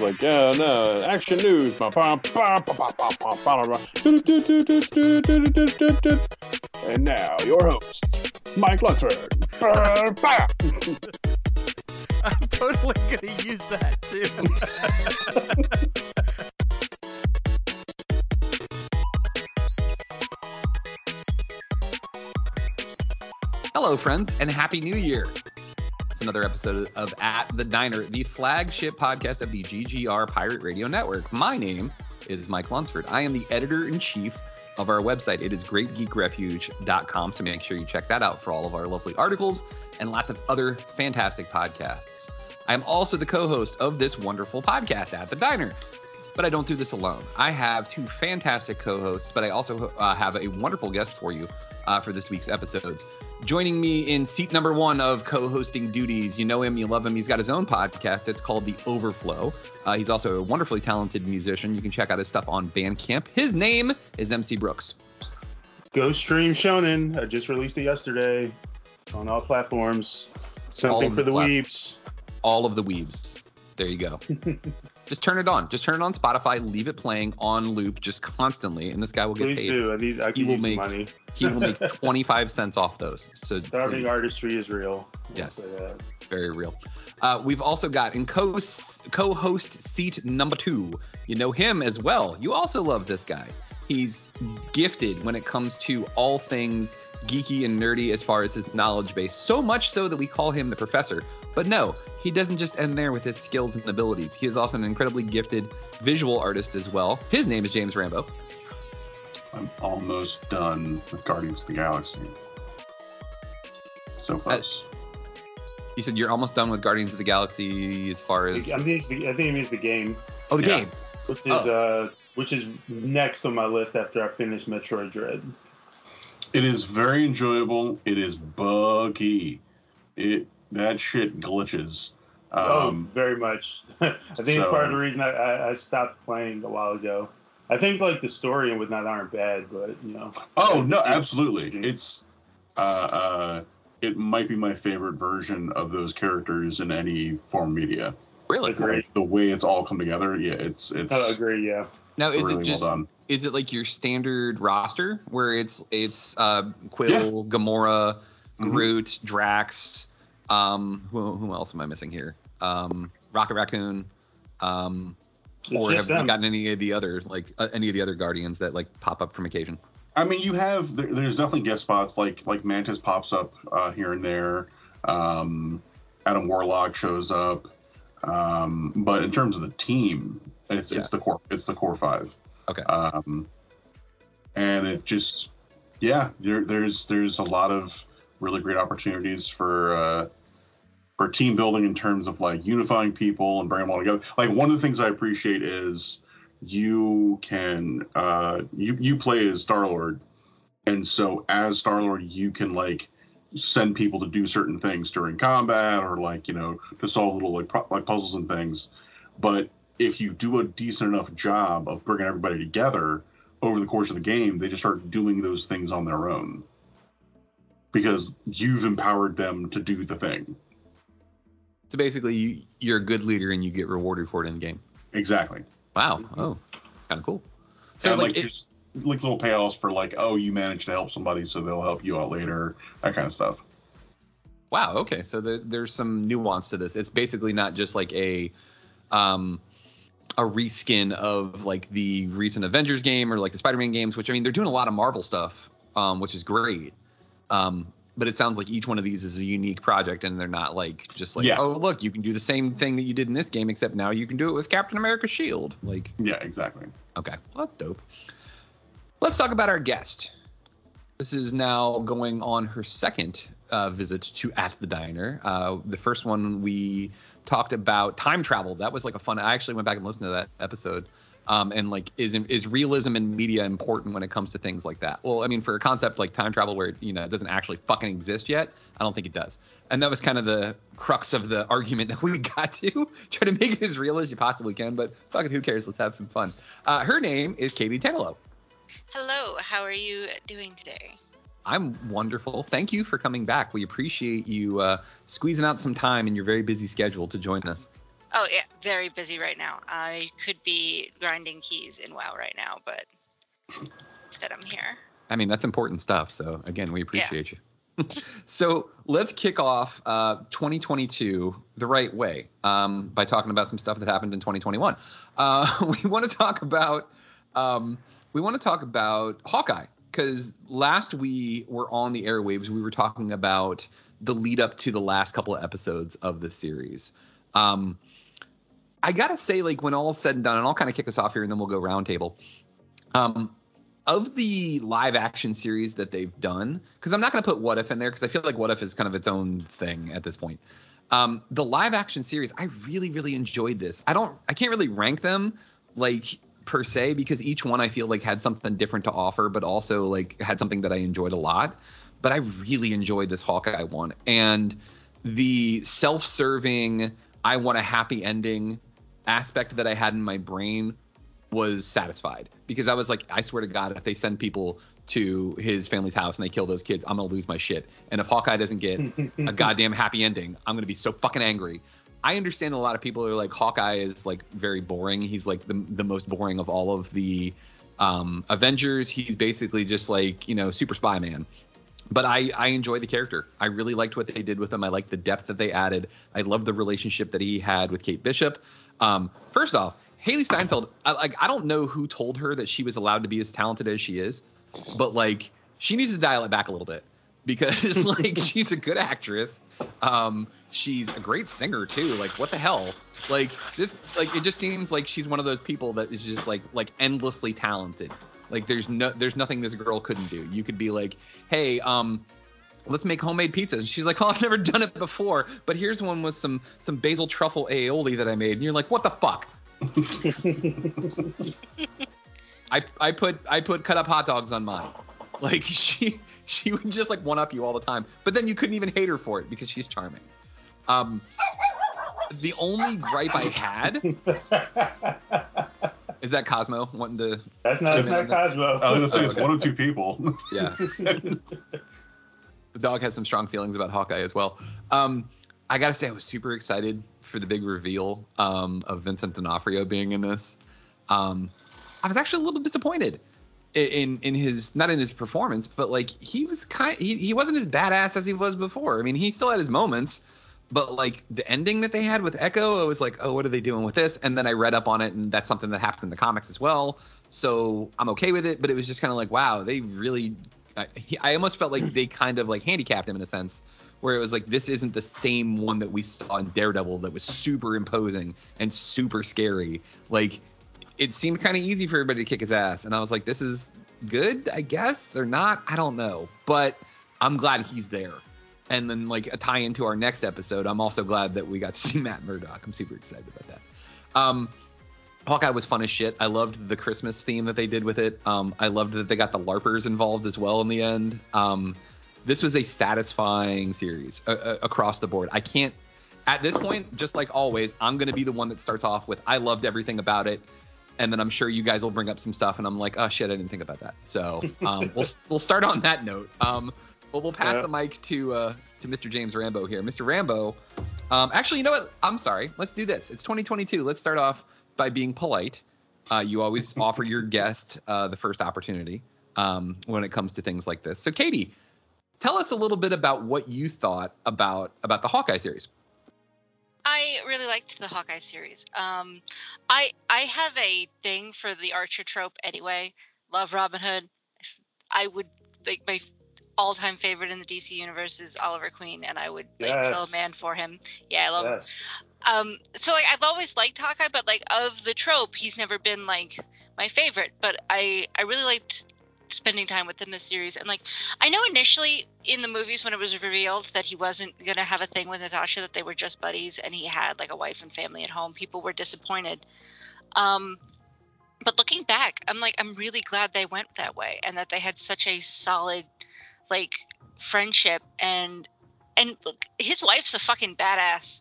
like, yeah, no, action news. And now, your host, Mike Luxford. I'm totally going to use that, too. Hello, friends, and Happy New Year! It's another episode of At the Diner, the flagship podcast of the GGR Pirate Radio Network. My name is Mike Lunsford. I am the editor in chief of our website. It is greatgeekrefuge.com, so make sure you check that out for all of our lovely articles and lots of other fantastic podcasts. I am also the co host of this wonderful podcast, At the Diner. But I don't do this alone. I have two fantastic co hosts, but I also uh, have a wonderful guest for you uh, for this week's episodes. Joining me in seat number one of co hosting duties, you know him, you love him. He's got his own podcast. It's called The Overflow. Uh, he's also a wonderfully talented musician. You can check out his stuff on Bandcamp. His name is MC Brooks. Ghost Stream Shonen. I just released it yesterday on all platforms. Something of for the the plat- weebs. All of the weebs. There you go. just turn it on. Just turn it on Spotify. Leave it playing on loop just constantly, and this guy will get Please paid. do. I need. I He will make money. he will make 25 cents off those. So Starving artistry is real. Yes. very real. Uh, we've also got in co co-host seat number two. You know him as well. You also love this guy. He's gifted when it comes to all things geeky and nerdy as far as his knowledge base. So much so that we call him the professor. But no, he doesn't just end there with his skills and abilities. He is also an incredibly gifted visual artist as well. His name is James Rambo. I'm almost done with Guardians of the Galaxy. So close. You said you're almost done with Guardians of the Galaxy as far as I as think it's the- I think it means the game, oh the Yeah. game. which is uh, which is next on my list after I finish Metroid Dread. It is very enjoyable. It is buggy. It that shit glitches. oh, Um, very much. I think it's part of the reason I, I, I stopped playing a while ago. I think like the story and whatnot aren't bad, but you know. Oh no, absolutely. it's- It's uh, uh, it might be my favorite version of those characters in any form of media. Really? Agree. The way it's all come together, yeah, it's it's I agree. Yeah. Now is really it just well is it like your standard roster where it's it's uh, Quill, Gamora, Mhm. Groot, Drax, um, who, who else am I missing here? Um, Rocket Raccoon, um, It's or have just gotten any of the other like uh, any of the other Guardians that like pop up from occasion? I mean, you have there, there's definitely guest spots like like Mantis pops up uh, here and there. Um, Adam Warlock shows up, um, but in terms of the team, it's Yeah. it's the core it's the core five. Okay. Um, and it just yeah, there, there's there's a lot of really great opportunities for uh, for team building in terms of like unifying people and bringing them all together. Like one of the things I appreciate is you can uh, you you play as Star Lord, and so as Star Lord you can like send people to do certain things during combat or like you know to solve little like like puzzles and things. But if you do a decent enough job of bringing everybody together over the course of the game, they just start doing those things on their own. because you've empowered them to do the thing. So basically, you, you're a good leader and you get rewarded for it in the game. Exactly. Wow. Oh, kind of cool. So like, like, it- there's like little payoffs for like, oh, you managed to help somebody, so they'll help you out later, that kind of stuff. Wow. Okay. So the, there's some nuance to this. It's basically not just like a, um, a reskin of like the recent Avengers game or like the Spider-Man games, which I mean they're doing a lot of Marvel stuff, um, which is great. Um, but it sounds like each one of these is a unique project, and they're not like just like, Yeah. oh look, you can do the same thing that you did in this game, except now you can do it with Captain America's shield. Like, Yeah, exactly. Okay, well, that's dope. Let's talk about our guest. This is now going on her second uh, visit to At the Diner. Uh, the first one we talked about time travel. That was like a fun. I actually went back and listened to that episode. Um, and like, is is realism in media important when it comes to things like that? Well, I mean, for a concept like time travel, where you know it doesn't actually fucking exist yet, I don't think it does. And that was kind of the crux of the argument that we got to. Try to make it as real as you possibly can, but fuck it, who cares? Let's have some fun. Uh, her name is Katie Tanelo. Hello, how are you doing today? I'm wonderful. Thank you for coming back. We appreciate you uh, squeezing out some time in your very busy schedule to join us. Oh, yeah, very busy right now. I could be grinding keys in WoW right now, but that I'm here. I mean, that's important stuff. So, again, we appreciate you. so, let's kick off uh, 2022 the right way um, by talking about some stuff that happened in 2021. Uh, we want to talk about um, we want to talk about Hawkeye because last we were on the airwaves, we were talking about the lead up to the last couple of episodes of the series. Um, I gotta say, like when all's said and done, and I'll kind of kick us off here, and then we'll go roundtable. Um, of the live action series that they've done, because I'm not gonna put What If in there, because I feel like What If is kind of its own thing at this point. Um, the live action series, I really, really enjoyed this. I don't, I can't really rank them like per se because each one I feel like had something different to offer, but also like had something that I enjoyed a lot. But I really enjoyed this Hawkeye one, and the self-serving, I want a happy ending aspect that I had in my brain was satisfied because I was like, I swear to God, if they send people to his family's house and they kill those kids, I'm gonna lose my shit. And if Hawkeye doesn't get a goddamn happy ending, I'm gonna be so fucking angry. I understand a lot of people are like Hawkeye is like very boring. He's like the the most boring of all of the um, Avengers. He's basically just like you know Super Spy Man. But I I enjoy the character. I really liked what they did with him. I liked the depth that they added. I loved the relationship that he had with Kate Bishop. Um, first off, Hailee Steinfeld. I, like I don't know who told her that she was allowed to be as talented as she is, but like she needs to dial it back a little bit because like she's a good actress. Um, she's a great singer too. Like what the hell? Like this like it just seems like she's one of those people that is just like like endlessly talented. Like there's no there's nothing this girl couldn't do. You could be like, "Hey, um let's make homemade pizzas." And she's like, "Oh, I've never done it before, but here's one with some some basil truffle aioli that I made." And you're like, "What the fuck?" I I put I put cut up hot dogs on mine. Like she she would just like one up you all the time. But then you couldn't even hate her for it because she's charming. Um the only gripe I had is that Cosmo wanting to That's not, that's not Cosmo. I was gonna say Oh, it's okay. one or two people. Yeah. The dog has some strong feelings about Hawkeye as well. Um, I gotta say, I was super excited for the big reveal um, of Vincent D'Onofrio being in this. Um, I was actually a little disappointed in in his not in his performance, but like he was kind he, he wasn't as badass as he was before. I mean, he still had his moments, but like the ending that they had with Echo, I was like, oh, what are they doing with this? And then I read up on it, and that's something that happened in the comics as well. So I'm okay with it, but it was just kind of like, wow, they really. I, he, I almost felt like they kind of like handicapped him in a sense, where it was like this isn't the same one that we saw in Daredevil that was super imposing and super scary. Like it seemed kind of easy for everybody to kick his ass, and I was like, this is good, I guess, or not. I don't know, but I'm glad he's there. And then like a tie into our next episode, I'm also glad that we got to see Matt Murdock. I'm super excited about that. Um, Hawkeye was fun as shit. I loved the Christmas theme that they did with it. Um, I loved that they got the LARPers involved as well in the end. Um, this was a satisfying series uh, uh, across the board. I can't, at this point, just like always, I'm going to be the one that starts off with, I loved everything about it. And then I'm sure you guys will bring up some stuff, and I'm like, oh shit, I didn't think about that. So um, we'll we'll start on that note. Um, Well, we'll pass Yeah. the mic to uh, to Mr. James Rambo here. Mr. Rambo, um, actually, you know what? I'm sorry. Let's do this. It's 2022. Let's start off by being polite. Uh, you always offer your guest uh, the first opportunity um, when it comes to things like this. So, Katie, tell us a little bit about what you thought about about the Hawkeye series. I really liked the Hawkeye series. Um, I I have a thing for the Archer trope anyway. Love Robin Hood. I would like my all-time favorite in the DC universe is Oliver Queen, and I would like kill a man for him. Yeah, I love him. Um, so like I've always liked Hawkeye, but like of the trope, he's never been like my favorite. But I I really liked spending time with him this series, and like I know initially in the movies when it was revealed that he wasn't gonna have a thing with Natasha, that they were just buddies, and he had like a wife and family at home. People were disappointed. Um, but looking back, I'm like I'm really glad they went that way, and that they had such a solid like friendship and and look, his wife's a fucking badass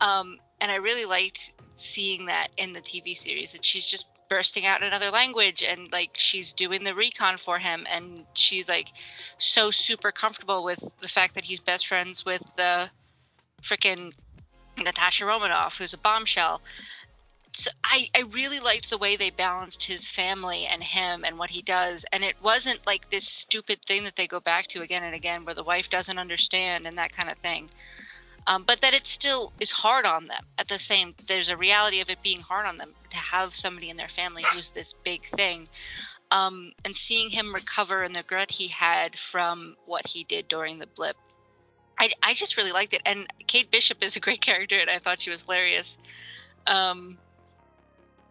um, and I really liked seeing that in the TV series that she's just bursting out in another language and like she's doing the recon for him and she's like so super comfortable with the fact that he's best friends with the freaking Natasha Romanoff, who's a bombshell. So I, I really liked the way they balanced his family and him and what he does. And it wasn't like this stupid thing that they go back to again and again where the wife doesn't understand and that kind of thing. Um, but that it still is hard on them. At the same there's a reality of it being hard on them to have somebody in their family who's this big thing. Um, and seeing him recover and the grit he had from what he did during the blip. I, I just really liked it and kate bishop is a great character and i thought she was hilarious. Um,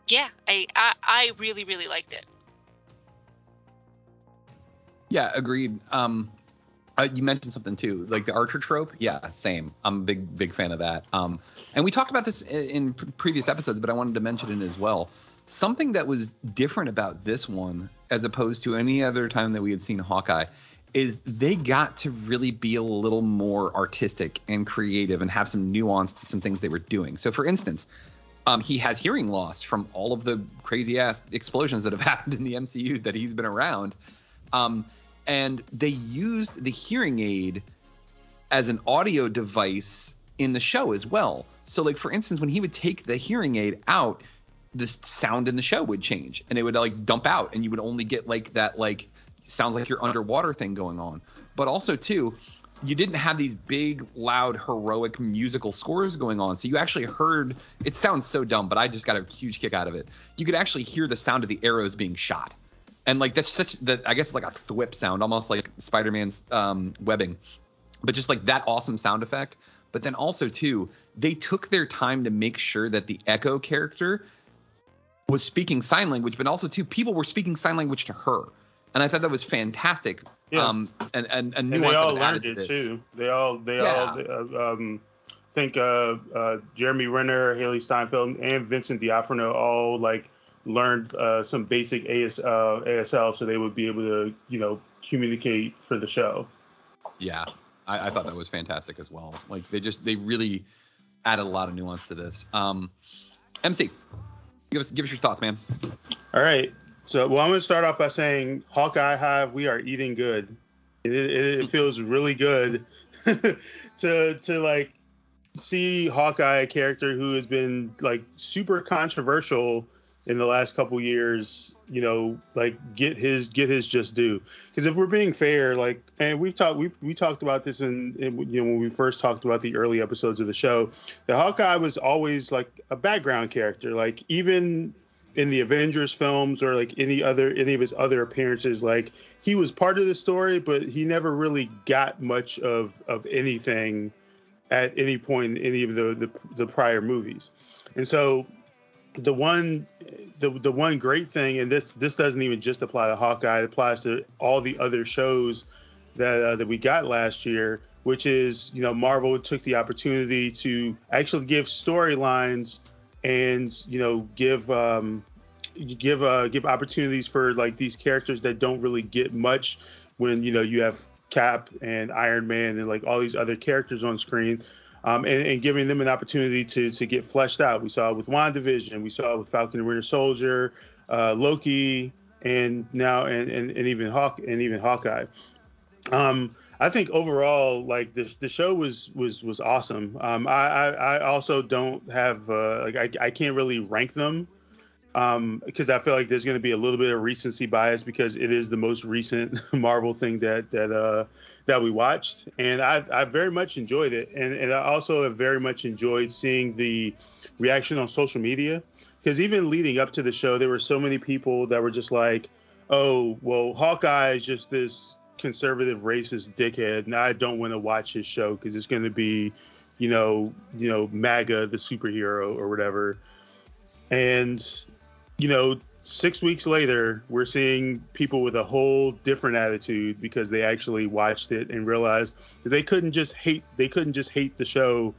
yeah I, I i really really liked it Yeah, agreed. Um, uh, you mentioned something too, like the Archer trope. Yeah, same. I'm a big, big fan of that. Um, and we talked about this in, in previous episodes, but I wanted to mention it as well. Something that was different about this one, as opposed to any other time that we had seen Hawkeye, is they got to really be a little more artistic and creative and have some nuance to some things they were doing. So, for instance, um, he has hearing loss from all of the crazy ass explosions that have happened in the MCU that he's been around. Um, and they used the hearing aid as an audio device in the show as well. So, like for instance, when he would take the hearing aid out, the sound in the show would change, and it would like dump out, and you would only get like that like sounds like you're underwater thing going on. But also too, you didn't have these big, loud, heroic musical scores going on. So you actually heard. It sounds so dumb, but I just got a huge kick out of it. You could actually hear the sound of the arrows being shot and like that's such that I guess like a thwip sound, almost like Spider-Man's um, webbing, but just like that awesome sound effect. But then also too, they took their time to make sure that the Echo character was speaking sign language, but also too people were speaking sign language to her, and I thought that was fantastic. Yeah. Um, and and, and and they all was learned it this. too. They all they Yeah. all uh, um, think uh, uh, Jeremy Renner, Hailee Steinfeld, and Vincent D'Onofrio all like learned uh, some basic AS, uh, ASL, so they would be able to you know communicate for the show. Yeah, I, I thought that was fantastic as well. Like they just they really added a lot of nuance to this. Um, MC, give us give us your thoughts, man. All right. So, well, I'm going to start off by saying, Hawkeye Hive, we are eating good. It, it, it hmm. feels really good to to like see Hawkeye, a character who has been like super controversial in the last couple years, you know, like get his get his just due. Because if we're being fair, like, and we've talked we we talked about this in, in you know when we first talked about the early episodes of the show, the Hawkeye was always like a background character. Like even in the Avengers films or like any other any of his other appearances, like he was part of the story, but he never really got much of of anything at any point in any of the the, the prior movies. And so the one the the one great thing, and this this doesn't even just apply to Hawkeye, it applies to all the other shows that uh, that we got last year, which is you know Marvel took the opportunity to actually give storylines and you know give um, give uh, give opportunities for like these characters that don't really get much when you know you have Cap and Iron Man and like all these other characters on screen. Um, and, and giving them an opportunity to to get fleshed out. We saw it with WandaVision, we saw it with Falcon and Winter Soldier, uh, Loki, and now and, and, and even Hawk and even Hawkeye. Um, I think overall, like the the show was was was awesome. Um, I, I I also don't have uh, like I I can't really rank them um because I feel like there's going to be a little bit of recency bias because it is the most recent Marvel thing that that uh that we watched, and I I very much enjoyed it, and and I also have very much enjoyed seeing the reaction on social media. Because even leading up to the show, there were so many people that were just like, oh well, Hawkeye is just this conservative racist dickhead. And i don't want to watch his show because it's going to be you know you know maga the superhero or whatever. And you know six weeks later we're seeing people with a whole different attitude because they actually watched it and realized that they couldn't just hate they couldn't just hate the show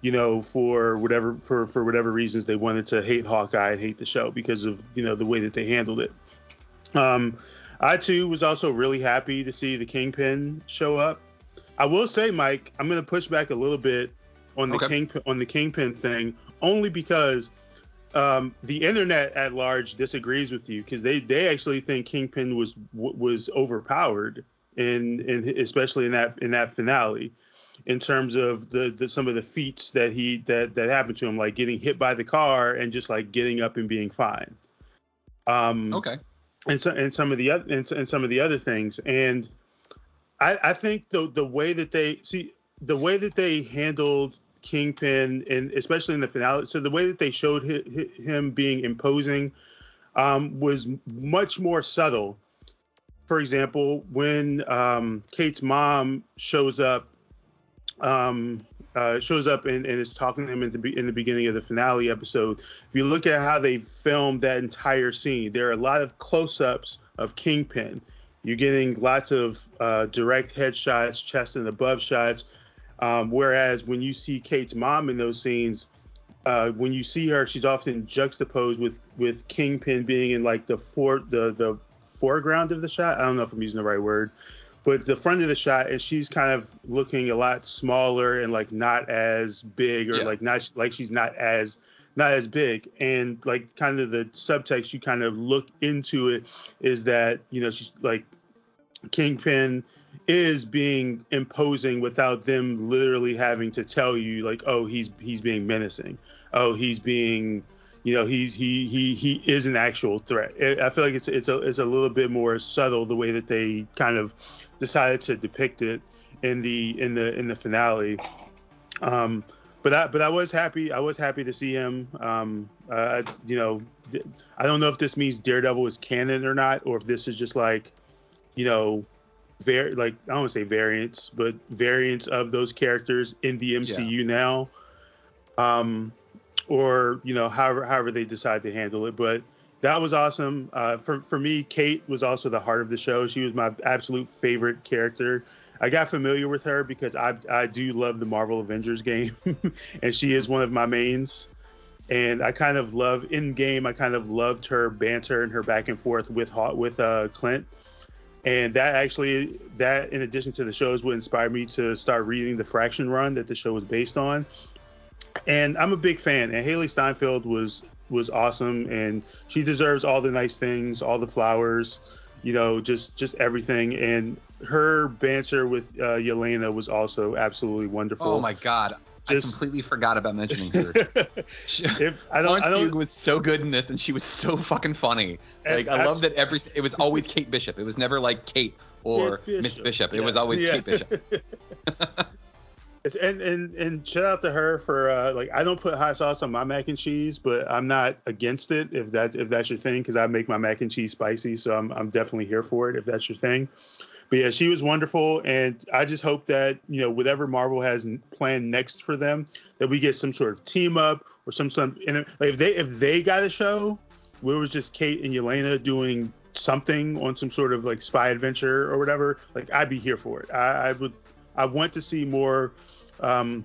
you know for whatever for for whatever reasons they wanted to hate hawkeye and hate the show because of you know the way that they handled it. Um I too was also really happy to see the Kingpin show up. I will say, Mike, I'm going to push back a little bit on the Okay. Kingpin on the Kingpin thing, only because um, the internet at large disagrees with you because they they actually think Kingpin was was overpowered in in especially in that in that finale in terms of the, the some of the feats that he that that happened to him like getting hit by the car and just like getting up and being fine um Okay. And so and some of the other and, and some of the other things. And i i think the the way that they see the way that they handled kingpin and especially in the finale so the way that they showed hi, hi, him being imposing um was much more subtle. For example when um kate's mom shows up um uh, shows up and, and is talking to him in the, in the beginning of the finale episode. If you look at how they filmed that entire scene, there are a lot of close-ups of Kingpin. You're getting lots of uh, direct headshots, chest and above shots. Um, whereas when you see Kate's mom in those scenes, uh, when you see her, she's often juxtaposed with with Kingpin being in like the for the the foreground of the shot. I don't know if I'm using the right word, but the front of the shot, and she's kind of looking a lot smaller and like not as big, or Yeah. like not like she's not as not as big. And like kind of the subtext you kind of look into it is that you know she's like Kingpin is being imposing without them literally having to tell you like oh he's he's being menacing oh he's being you know he's he he he is an actual threat i I feel like it's it's a it's a little bit more subtle the way that they kind of decided to depict it in the in the in the finale um but I, but I was happy. I was happy to see him. Um, uh, you know, I don't know if this means Daredevil is canon or not, or if this is just like, you know, var- like I don't want to say variants, but variants of those characters in the MCU now, um, or you know, however however they decide to handle it. But that was awesome. Uh, for for me, Kate was also the heart of the show. She was my absolute favorite character. I got familiar with her because I I do love the Marvel Avengers game, and she is one of my mains. And I kind of love in game. I kind of loved her banter and her back and forth with with uh, Clint and that actually that in addition to the shows what inspired me to start reading the Fraction run that the show was based on and i'm a big fan and hailee steinfeld was was awesome and she deserves all the nice things all the flowers you know just just everything and her banter with uh, yelena was also absolutely wonderful Oh my god. Just- I completely forgot about mentioning her. if i don't Florence i don't Pugh was so good in this, and she was so fucking funny. Like I love that every it was always Kate Bishop. It was never like Kate or Miss Bishop. It was always yeah. Kate Bishop. And and and shout out to her for uh, like I don't put hot sauce on my mac and cheese, but I'm not against it if that if that's your thing because I make my mac and cheese spicy, so I'm I'm definitely here for it if that's your thing. But yeah, she was wonderful, and I just hope that you know whatever Marvel has planned next for them, that we get some sort of team up or some some and like if they if they got a show where it was just Kate and Yelena doing something on some sort of like spy adventure or whatever, like I'd be here for it. I, I would I want to see more um,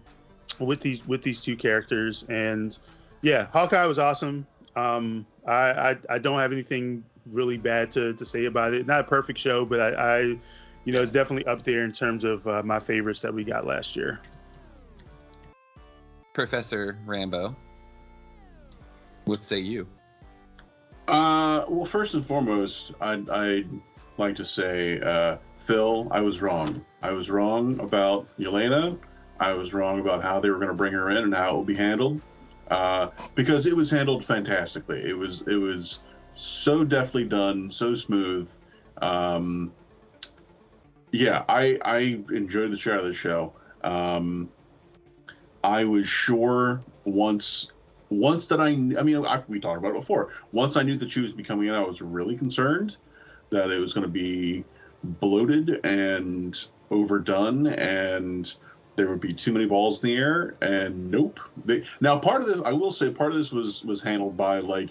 with these with these two characters, and yeah, Hawkeye was awesome. Um, I, I I don't have anything really bad to, to say about it. Not a perfect show, but I, I you know it's definitely up there in terms of uh, my favorites that we got last year. Professor Rambo. What say you? Uh, well, first and foremost, I'd, I'd like to say uh, Phil, I was wrong. I was wrong about Yelena. I was wrong about how they were going to bring her in and how it would be handled. Uh, because it was handled fantastically. It was it was so deftly done, so smooth. Um, yeah, I I enjoyed the out of the show. Um, I was sure once once that I I mean I, we talked about it before. Once I knew that she was becoming in, I was really concerned that it was going to be bloated and overdone and there would be too many balls in the air and nope they now part of this i will say part of this was was handled by like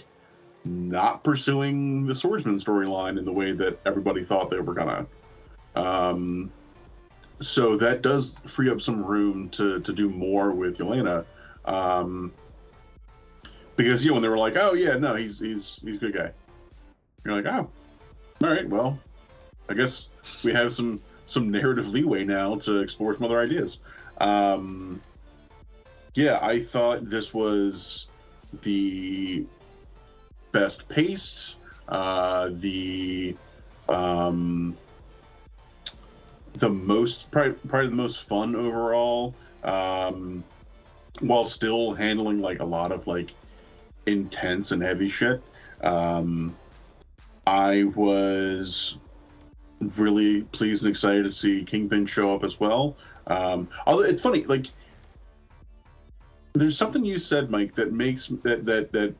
not pursuing the swordsman storyline in the way that everybody thought they were gonna um so that does free up some room to to do more with Yelena. Um because you know when they were like, Oh yeah, no, he's he's he's a good guy. You're like, Oh, all right, well, I guess we have some some narrative leeway now to explore some other ideas. Um, yeah, I thought this was the best paced, uh, the um, the most probably, probably the most fun overall, um, while still handling like a lot of like intense and heavy shit. Um, I was really pleased and excited to see Kingpin show up as well. Um, although it's funny, like there's something you said, Mike, that makes that that that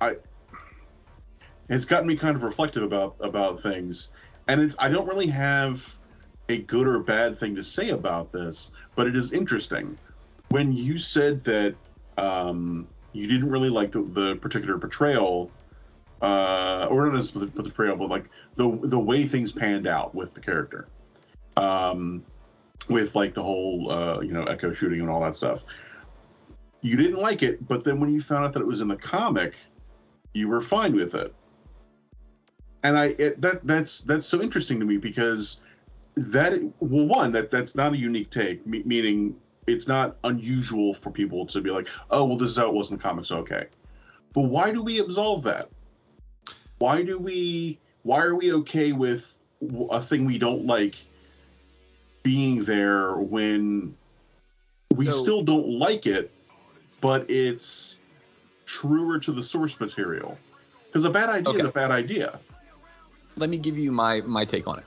I has gotten me kind of reflective about about things, and it's I don't really have a good or bad thing to say about this, but it is interesting. When you said that um, you didn't really like the, the particular portrayal uh, or not just as the portrayal, but like the the way things panned out with the character, um, with like the whole uh, you know echo shooting and all that stuff. You didn't like it, but then when you found out that it was in the comic, you were fine with it. And I it, that that's that's so interesting to me because that well one that that's not a unique take, me, meaning it's not unusual for people to be like, oh well, this is how it was in the comics, okay. But why do we absolve that? Why do we why are we okay with a thing we don't like being there when we so, still don't like it but it's truer to the source material? Because a bad idea okay. is a bad idea. Let me give you my my take on it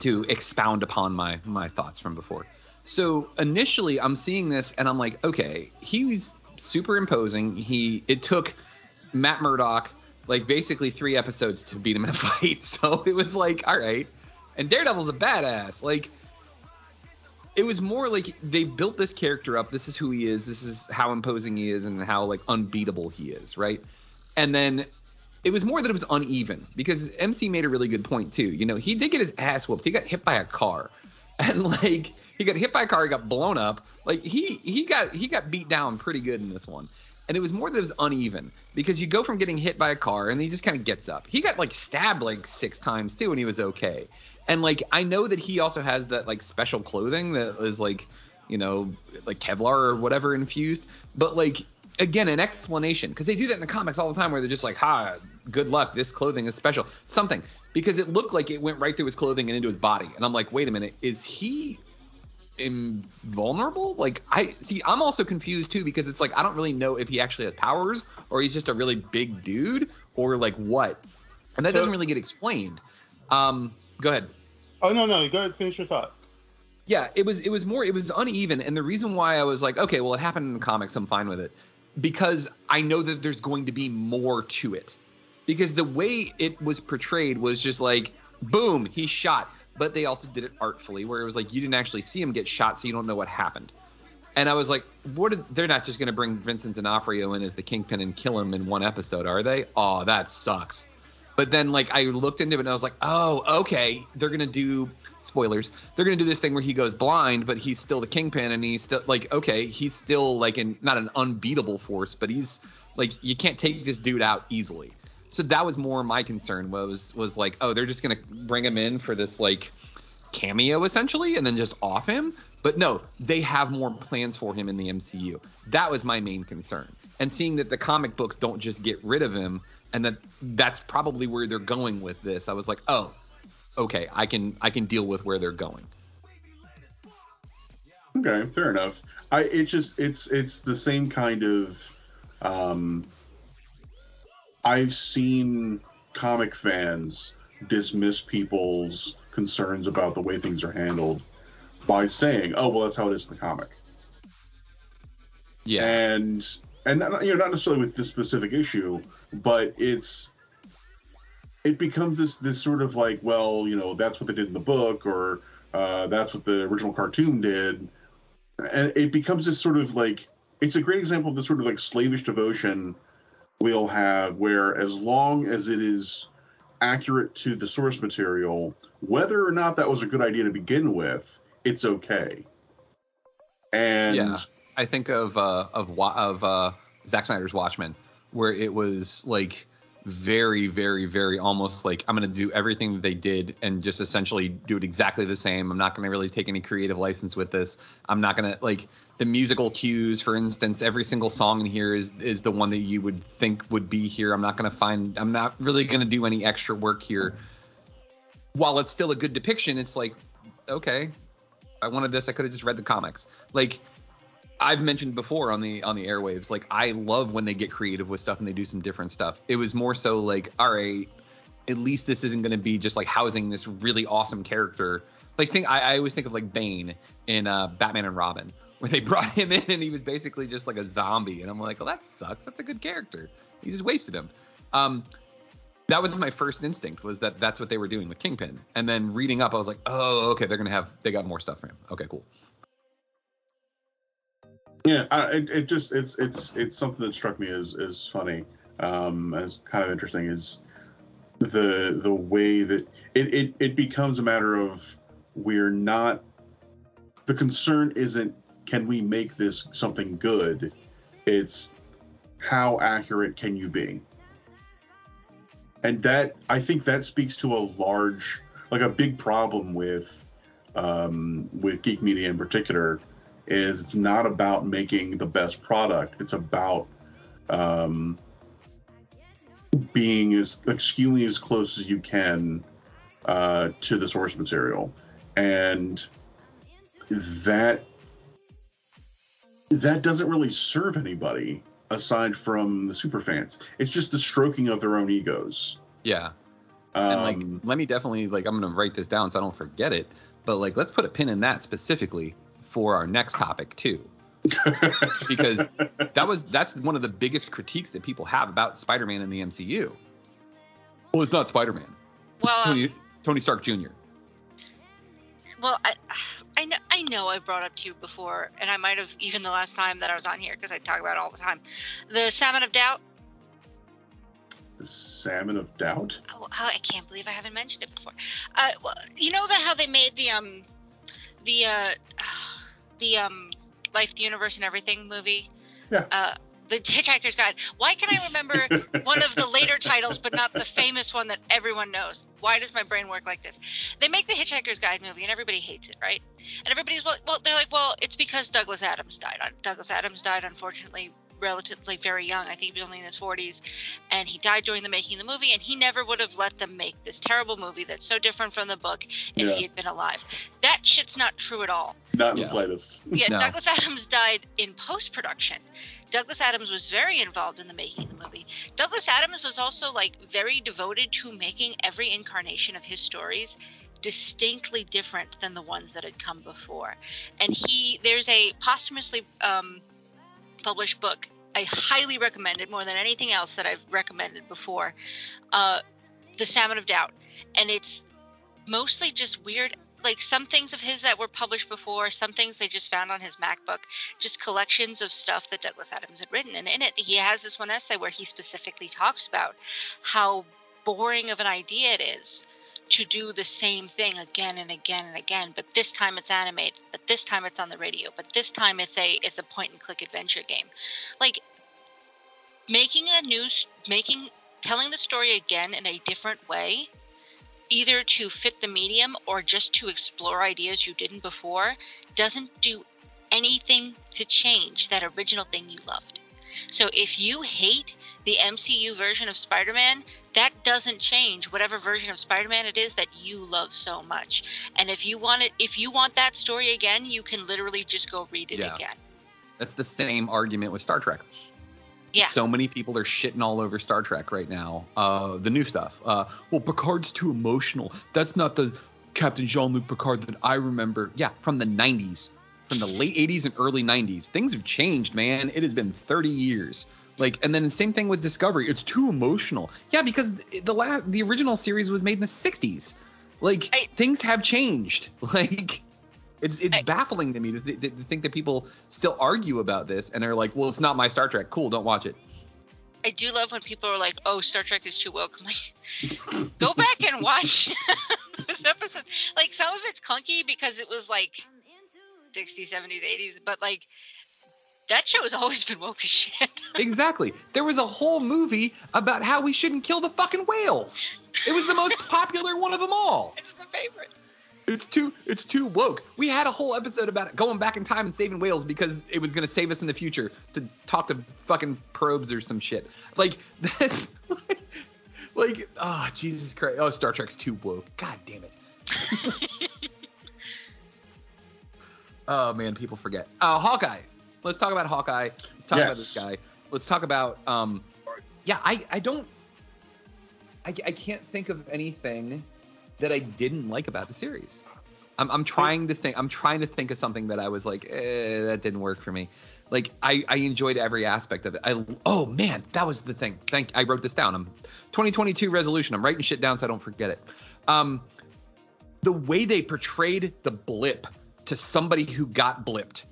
to expound upon my my thoughts from before. So initially i'm seeing this and i'm like okay he's super imposing he it took matt murdock like basically three episodes to beat him in a fight. So it was like, all right. And Daredevil's a badass. Like it was more like they built this character up. This is who he is. This is how imposing he is and how like unbeatable he is, right? And then it was more that it was uneven because MC made a really good point too. You know, he did get his ass whooped. He got hit by a car. And like he got hit by a car, he got blown up. Like he he got he got beat down pretty good in this one and it was more that it was uneven because you go from getting hit by a car and he just kind of gets up. He got like stabbed like six times too, and he was okay. And like I know that he also has that like special clothing that is like, you know, like Kevlar or whatever infused. But like again, an explanation because they do that in the comics all the time where they're just like, "Ha, good luck. This clothing is special." Something because it looked like it went right through his clothing and into his body. And I'm like, wait a minute, is he invulnerable? Like I see, I'm also confused too because it's like I don't really know if he actually has powers or he's just a really big dude or like what, and that so, doesn't really get explained. Um, go ahead. Oh no no, go ahead, finish your thought. Yeah, it was it was more it was uneven, and the reason why I was like, okay, well, it happened in the comics, I'm fine with it, because I know that there's going to be more to it, because the way it was portrayed was just like, boom, he's shot but they also did it artfully where it was like you didn't actually see him get shot so you don't know what happened. And i was like what did, they're not just going to bring vincent d'onofrio in as the kingpin and kill him in one episode are they? Oh that sucks. But then like i looked into it and i was like oh okay they're going to do spoilers they're going to do this thing where he goes blind but he's still the kingpin and he's still like okay he's still like in not an unbeatable force but he's like you can't take this dude out easily so that was more my concern was was like oh they're just gonna bring him in for this like cameo essentially and then just off him but no they have more plans for him in the mcu that was my main concern and seeing that the comic books don't just get rid of him and that that's probably where they're going with this i was like oh okay, I can I can deal with where they're going. Okay, fair enough. I it just it's it's the same kind of um I've seen comic fans dismiss people's concerns about the way things are handled by saying, "Oh, well, that's how it is in the comic." Yeah, and and not, you know not necessarily with this specific issue, but it's it becomes this this sort of like, well, you know, that's what they did in the book, or uh, that's what the original cartoon did, and it becomes this sort of like it's a great example of this sort of like slavish devotion we'll have where as long as it is accurate to the source material whether or not that was a good idea to begin with it's okay. And yeah, I think of uh, of of uh, Zack Snyder's Watchmen, where it was like very, very, very almost like I'm gonna do everything that they did and just essentially do it exactly the same. I'm not gonna really take any creative license with this. I'm not gonna like the musical cues, for instance. Every single song in here is is the one that you would think would be here. I'm not gonna find. I'm not really gonna do any extra work here. While it's still a good depiction, it's like okay, I wanted this. I could have just read the comics. Like I've mentioned before on the on the airwaves, like I love when they get creative with stuff and they do some different stuff. It was more so like, all right, at least this isn't going to be just like housing this really awesome character. Like think I, I always think of like Bane in uh, Batman and Robin, where they brought him in and he was basically just like a zombie, and I'm like, well, that sucks. That's a good character. You just wasted him. Um, that was my first instinct was that that's what they were doing with Kingpin. And then reading up, I was like, oh, okay, they're gonna have they got more stuff for him. Okay, cool. Yeah, it, it just it's it's it's something that struck me as as funny, um, as kind of interesting is the the way that it, it it becomes a matter of we're not the concern isn't can we make this something good, it's how accurate can you be, and that I think that speaks to a large like a big problem with um, with geek media in particular is it's not about making the best product. It's about um, being as skewing as close as you can uh, to the source material, and that that doesn't really serve anybody aside from the super fans. It's just the stroking of their own egos. Yeah. and like, let me definitely like I'm gonna write this down so I don't forget it. But like, let's put a pin in that specifically for our next topic too. Because that was that's one of the biggest critiques that people have about spider-man in the mcu well it's not spider-man. Well tony, tony stark jr well I, I know i know i brought up to you before and i might have even the last time that i was on here because i talk about it all the time. The salmon of doubt? The salmon of doubt? Oh, i can't believe i haven't mentioned it before. Uh, well, you know that how they made the um the uh the um Life, the Universe, and Everything movie. Yeah. Uh, the Hitchhiker's Guide. Why can I remember one of the later titles, but not the famous one that everyone knows? Why does my brain work like this? They make the Hitchhiker's Guide movie, and everybody hates it, right? And everybody's well, well they're like, well, it's because Douglas Adams died. Douglas Adams died, unfortunately, relatively very young. I think he was only in his 40s, and he died during the making of the movie. And he never would have let them make this terrible movie that's so different from the book if Yeah. he had been alive. That shit's not true at all. Not in Yeah. the slightest. Yeah, No. Douglas Adams died in post production. Douglas Adams was very involved in the making of the movie. Douglas Adams was also like very devoted to making every incarnation of his stories distinctly different than the ones that had come before. And he there's a posthumously um, published book. I highly recommend it more than anything else that I've recommended before. Uh, the Salmon of Doubt, and it's mostly just weird like some things of his that were published before, some things they just found on his MacBook, just collections of stuff that Douglas Adams had written. And in it, he has this one essay where he specifically talks about how boring of an idea it is to do the same thing again and again and again but this time it's animated but this time it's on the radio but this time it's a it's a point and click adventure game. Like making a new making telling the story again in a different way either to fit the medium or just to explore ideas you didn't before doesn't do anything to change that original thing you loved. So if you hate the MCU version of Spider-Man, that doesn't change whatever version of Spider-Man it is that you love so much. And if you want it, if you want that story again, you can literally just go read it Yeah. again. That's the same argument with Star Trek. Yeah. So many people are shitting all over Star Trek right now. Uh, the new stuff. Uh, well, Picard's too emotional. That's not the Captain Jean-Luc Picard that I remember. Yeah, from the 90s, from the late 80s and early 90s. Things have changed, man. It has been 30 years. Like, and then the same thing with Discovery. It's too emotional. Yeah, because the last, the original series was made in the 60s. Like, things have changed. Like, it's it's baffling to me to, th- to think that people still argue about this and are like, well, it's not my Star Trek. Cool, don't watch it. I do love when people are like, "Oh, Star Trek is too woke." I'm like, go back and watch this episode. Like some of it's clunky because it was like 60s, 70s, 80s, but like that show has always been woke as shit. exactly. There was a whole movie about how we shouldn't kill the fucking whales. It was the most popular one of them all. It's my favorite. It's too it's too woke. We had a whole episode about it going back in time and saving whales because it was gonna save us in the future to talk to fucking probes or some shit. Like that's like, like oh Jesus Christ. Oh Star Trek's too woke. God damn it. oh man, people forget. Uh Hawkeye. Let's talk about Hawkeye. Let's talk about this guy. Let's talk about um yeah, I I don't I, I can't think of anything that I didn't like about the series. I'm, I'm trying to think. I'm trying to think of something that I was like, eh, that didn't work for me. Like I, I enjoyed every aspect of it. I oh man, that was the thing. Thank I wrote this down. I'm 2022 resolution. I'm writing shit down so I don't forget it. Um, the way they portrayed the blip to somebody who got blipped.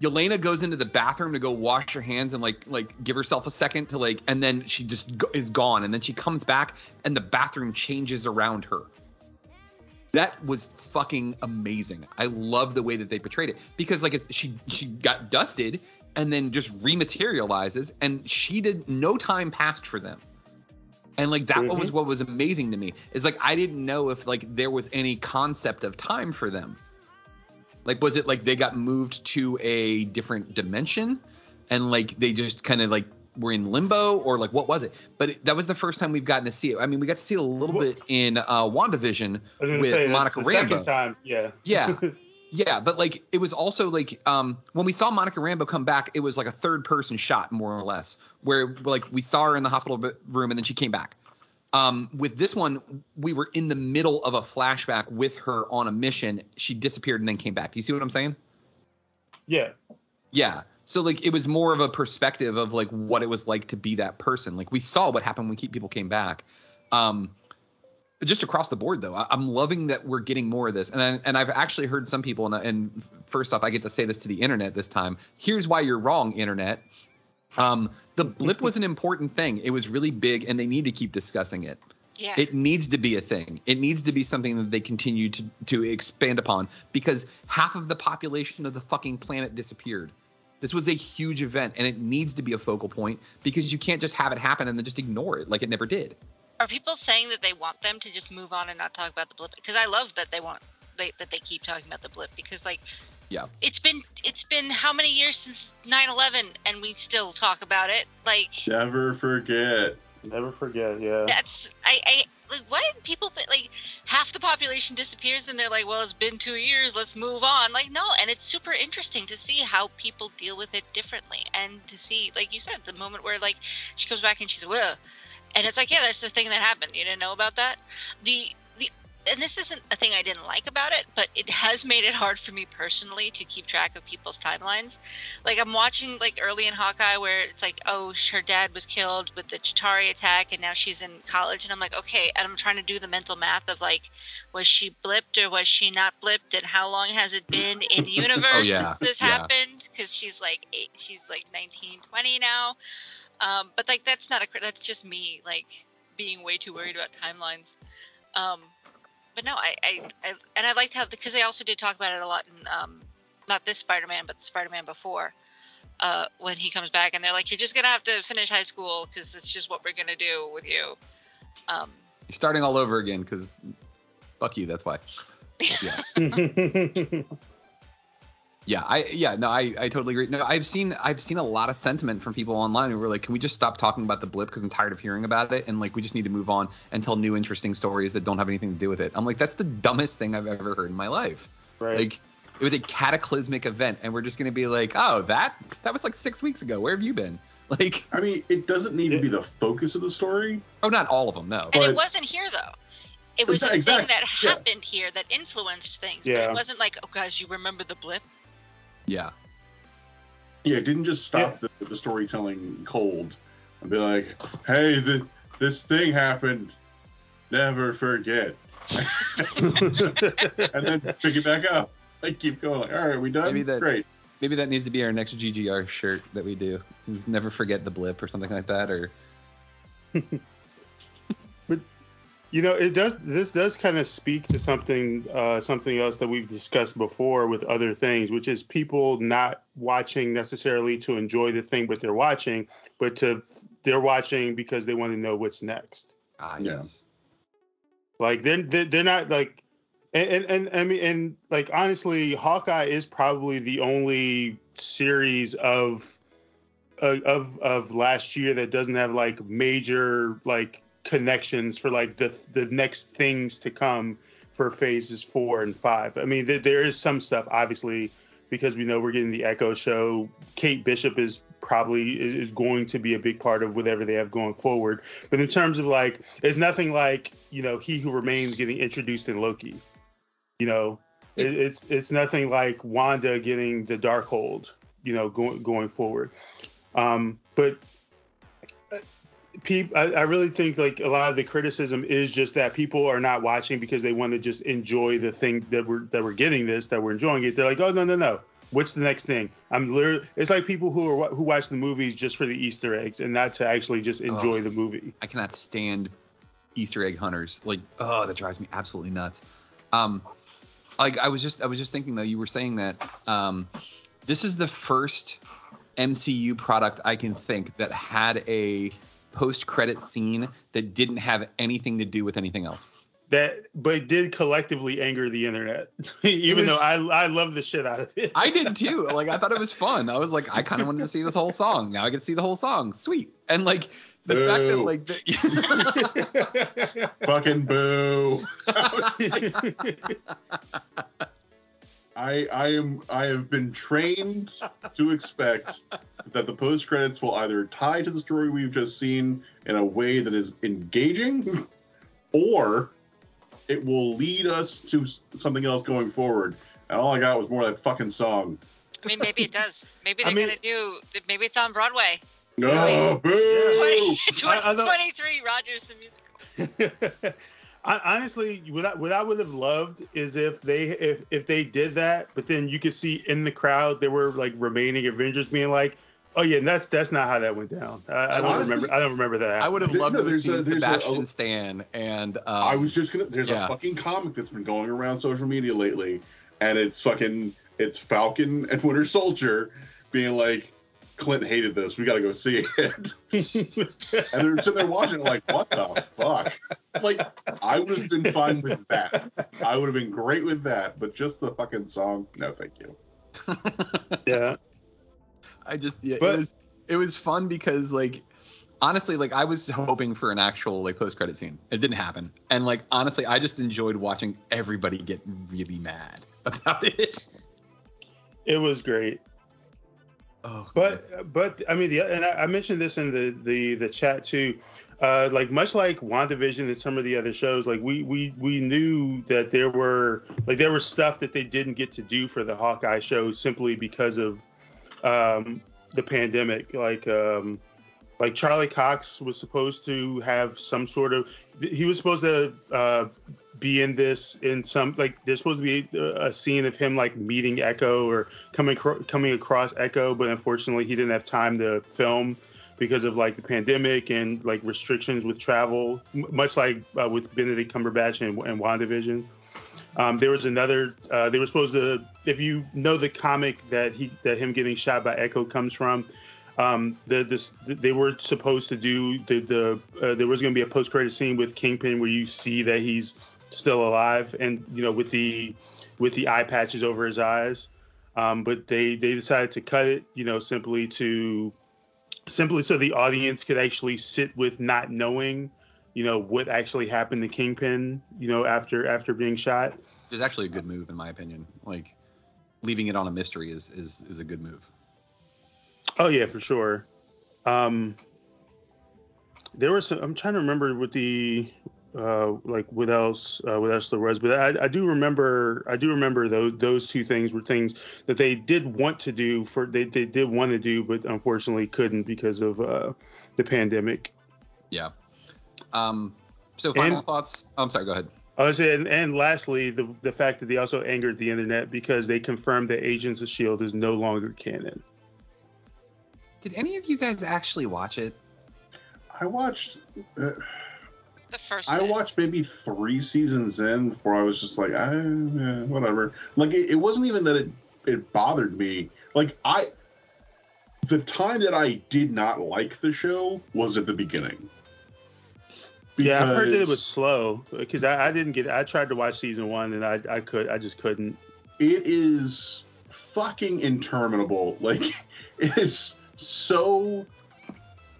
Yelena goes into the bathroom to go wash her hands and like like give herself a second to like and then she just go, is gone and then she comes back and the bathroom changes around her. That was fucking amazing. I love the way that they portrayed it because like it's, she she got dusted and then just rematerializes and she did no time passed for them. And like that was Mhm. what was amazing to me is like I didn't know if like there was any concept of time for them. Like, was it like they got moved to a different dimension and like they just kind of like were in limbo or like what was it? But it, that was the first time we've gotten to see it. I mean, we got to see it a little bit in uh, WandaVision I was gonna with say Monica the Rambo. second time. Yeah. Yeah. Yeah, but like it was also like um when we saw Monica Rambo come back, it was like a third person shot more or less, where like we saw her in the hospital room and then she came back. Um, with this one, we were in the middle of a flashback with her on a mission. She disappeared and then came back. Do You see what I'm saying? Yeah. Yeah. So like it was more of a perspective of like what it was like to be that person. Like we saw what happened when people came back. Um, just across the board though, I, I'm loving that we're getting more of this. And I, and I've actually heard some people and, and first off, I get to say this to the internet this time. Here's why you're wrong, internet. Um, the blip was an important thing. It was really big, and they need to keep discussing it. Yeah. It needs to be a thing. It needs to be something that they continue to to expand upon because half of the population of the fucking planet disappeared. This was a huge event, and it needs to be a focal point because you can't just have it happen and then just ignore it like it never did. Are people saying that they want them to just move on and not talk about the blip? Because I love that they want they, that they keep talking about the blip because like Yeah. it's been it's been how many years since 9/11 and we still talk about it? Like Never forget. Never forget. Yeah. that's I I like why did people think like half the population disappears and they're like well it's been two years let's move on like no and it's super interesting to see how people deal with it differently and to see like you said the moment where like she comes back and she's well and it's like yeah that's the thing that happened you didn't know about that the the and this isn't a thing I didn't like about it, but it has made it hard for me personally to keep track of people's timelines. Like I'm watching like early in Hawkeye where it's like, oh, her dad was killed with the Chitauri attack, and now she's in college, and I'm like, okay, and I'm trying to do the mental math of like, was she blipped or was she not blipped, and how long has it been in universe Oh, yeah, since this yeah. happened? Because she's like eight, she's like 19, 20 now. Um, but like that's not a that's just me like being way too worried about timelines. Um, but no, I, I, I and I liked how because they also did talk about it a lot in um, not this Spider-Man, but the Spider-Man before, uh, when he comes back, and they're like, you're just gonna have to finish high school because it's just what we're gonna do with you. Um, You're starting all over again because fuck you. That's why. Yeah. Yeah, I yeah no I, I totally agree. No, I've seen I've seen a lot of sentiment from people online who were like, can we just stop talking about the blip because I'm tired of hearing about it and like we just need to move on and tell new interesting stories that don't have anything to do with it. I'm like, that's the dumbest thing I've ever heard in my life. Right. Like it was a cataclysmic event and we're just gonna be like, oh that that was like six weeks ago. Where have you been? Like I mean, it doesn't need to be the focus of the story. Oh, not all of them, no. And it wasn't here though. It was a thing that yeah. happened here that influenced things. But Yeah. it wasn't like, oh guys, you remember the blip? Yeah. Yeah, it didn't just stop the, the storytelling cold and be like, "Hey, the, this thing happened. Never forget," and then pick it back up. Like keep going. Like, all right, we done? Maybe that Great. Maybe that needs to be our next GGR shirt that we do. Is never forget the blip or something like that or You know, it does. This does kind of speak to something, uh, something else that we've discussed before with other things, which is people not watching necessarily to enjoy the thing, but they're watching, but to they're watching because they want to know what's next. Ah, yes. Like they're they're, they're not like, and, and and I mean, and like honestly, Hawkeye is probably the only series of uh, of of last year that doesn't have like major like connections for like the the next things to come for phases four and five. I mean, there, there is some stuff obviously because we know we're getting the Echo show. Kate Bishop is probably is, is going to be a big part of whatever they have going forward. But in terms of like, it's nothing like you know He Who Remains getting introduced in Loki. You know, it, it's it's nothing like Wanda getting the Darkhold. You know, going going forward. Um, but people, I, I really think like a lot of the criticism is just that people are not watching because they want to just enjoy the thing that we're that we're getting this that we're enjoying it. They're like, oh no no no, what's the next thing? I'm literally. It's like people who are who watch the movies just for the Easter eggs and not to actually just enjoy Oh. the movie. I cannot stand Easter egg hunters. Like, oh, that drives me absolutely nuts. Um, like I was just I was just thinking though, you were saying that um, this is the first MCU product I can think that had a post credit scene that didn't have anything to do with anything else. That, but it did collectively anger the internet, even was- though I I love the shit out of it. I did too. Like I thought it was fun. I was like, I kind of wanted to see this whole song. Now I can see the whole song. Sweet. And like the fact that like the, Fucking boo. I I am I have been trained to expect that the post credits will either tie to the story we've just seen in a way that is engaging, or it will lead us to something else going forward. And all I got was more of that fucking song. I mean, maybe it does. Maybe they're mean- gonna do. Maybe it's on Broadway. No, boo! 20, I- I know- 2023 Rogers the musical. I, honestly, what I, what I would have loved is if they if if they did that, but then you could see in the crowd there were like remaining Avengers being like, "Oh yeah, that's that's not how that went down." I, I don't Honestly- remember. I don't remember that. I would have loved no, to have seen a- Sebastian a- Stan and um, I was just gonna. There's yeah. a fucking comic that's been going around social media lately, and it's fucking it's Falcon and Winter Soldier being like, Clint hated this. We got to go see it. and they're sitting there watching, it like, what the fuck? Like, I would have been fine with that. I would have been great with that, but just the fucking song, no, thank you. yeah. I just yeah, But- it was it was fun because like honestly like I was hoping for an actual like post credit scene. It didn't happen. And like honestly I just enjoyed watching everybody get really mad about it. It was great. Oh, but but I mean, the, and I, I mentioned this in the the the chat too. Uh, like much like WandaVision and some of the other shows, like we we we knew that there were like there was stuff that they didn't get to do for the Hawkeye show simply because of um, the pandemic. Like um, like Charlie Cox was supposed to have some sort of he was supposed to uh, be in this in some like there's supposed to be a, scene of him like meeting Echo or coming coming across Echo, but unfortunately he didn't have time to film because of like the pandemic and like restrictions with travel, much like uh, with Benedict Cumberbatch and, and WandaVision. Um, there was another. Uh, they were supposed to, if you know the comic that he that him getting shot by Echo comes from. Um, the this they were supposed to do the the uh, there was going to be a post credit scene with Kingpin where you see that he's still alive and you know with the with the eye patches over his eyes. um, but they they decided to cut it, you know, simply to simply so the audience could actually sit with not knowing, you know, what actually happened to Kingpin, you know, after after being shot. It's actually a good move in my opinion. Like leaving it on a mystery is is is a good move. Oh yeah, for sure. Um, there was some, I'm trying to remember what the uh, like what else uh, what else there was, but I, I do remember I do remember those those two things were things that they did want to do for they, they did want to do, but unfortunately couldn't because of uh, the pandemic. Yeah. Um. So final And- thoughts. Oh, I'm sorry. Go ahead. I was and, and lastly, the the fact that they also angered the internet because they confirmed that Agents of Shield is no longer canon. Did any of you guys actually watch it? I watched. Uh, The first. I bit. watched maybe three seasons in before I was just like, ah, yeah, whatever. Like it, it wasn't even that it it bothered me. Like I, the time that I did not like the show was at the beginning. Yeah, I've heard that it was slow because I, I didn't get. I tried to watch season one and I I could I just couldn't. it is fucking interminable. Like it is so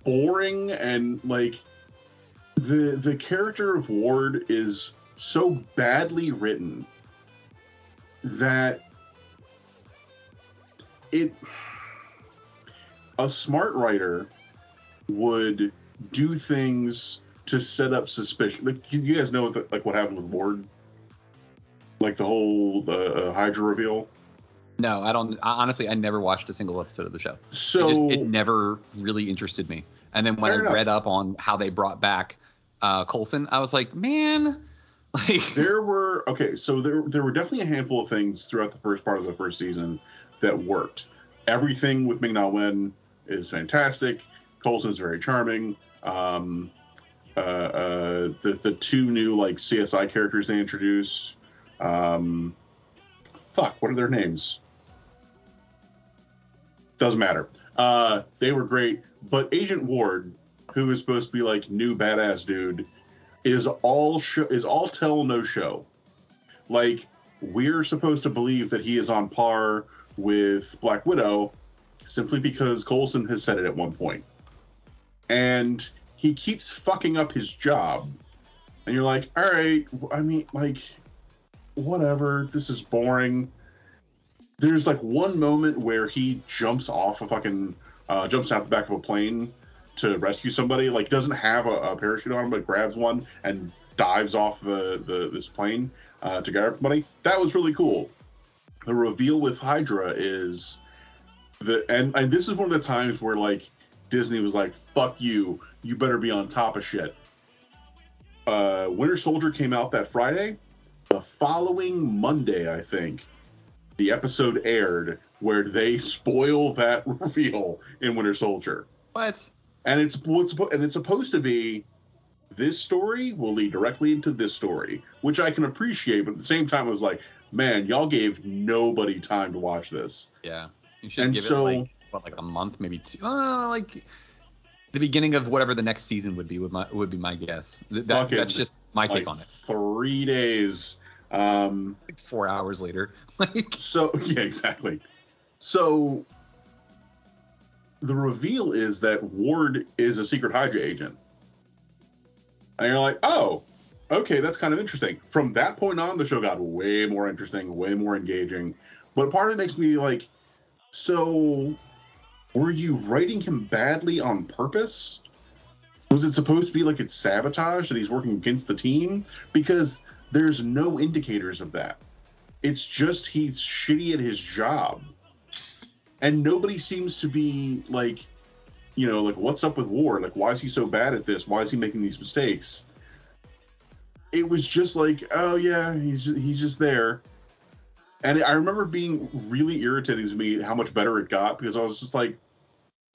boring and like the the character of Ward is so badly written that it a smart writer would do things to set up suspicion. Like you guys know what the, like what happened with Ward, like the whole uh, Hydra reveal. No, I don't. I, honestly, I never watched a single episode of the show. So it, just, it never really interested me. And then when I enough. read up on how they brought back uh, Coulson, I was like, man, like there were okay, so there there were definitely a handful of things throughout the first part of the first season that worked. Everything with Ming Na Wen is fantastic. Coulson's very charming. Um, uh, uh, the the two new like CSI characters they introduced. Um, fuck, what are their names? Doesn't matter. Uh, they were great, but Agent Ward, who is supposed to be like new badass dude, is all is all tell no show. Like we're supposed to believe that he is on par with Black Widow simply because Coulson has said it at one point. And he keeps fucking up his job. And you're like, all right, I mean, like, whatever, this is boring. There's like one moment where he jumps off a fucking, uh, jumps out the back of a plane to rescue somebody. Like, doesn't have a, a parachute on him, but grabs one and dives off the, the this plane uh, to grab somebody. That was really cool. The reveal with Hydra is the and, and this is one of the times where like Disney was like, "Fuck you, you better be on top of shit." Uh, Winter Soldier came out that Friday. The following Monday, I think, the episode aired where they spoil that reveal in Winter Soldier. What? And it's what's and it's supposed to be this story will lead directly into this story, which I can appreciate, but at the same time, it was like, man, y'all gave nobody time to watch this. Yeah, you should And give so- it like what, like a month, maybe two. Uh, like the beginning of whatever the next season would be would my would be my guess. Th- That, that's just my take like, on it. Three days. Um, Like four hours later. Like so yeah, exactly. So the reveal is that Ward is a secret Hydra agent. And you're like, oh, okay, that's kind of interesting. From that point on, the show got way more interesting, way more engaging. But part of it makes me like, so were you writing him badly on purpose? Was it supposed to be like it's sabotage that he's working against the team? Because there's no indicators of that. It's just he's shitty at his job. And nobody seems to be like, you know, like, what's up with Ward? Like, why is he so bad at this? Why is he making these mistakes? It was just like, oh, yeah, he's, he's just there. And I remember being really irritating to me how much better it got because I was just like,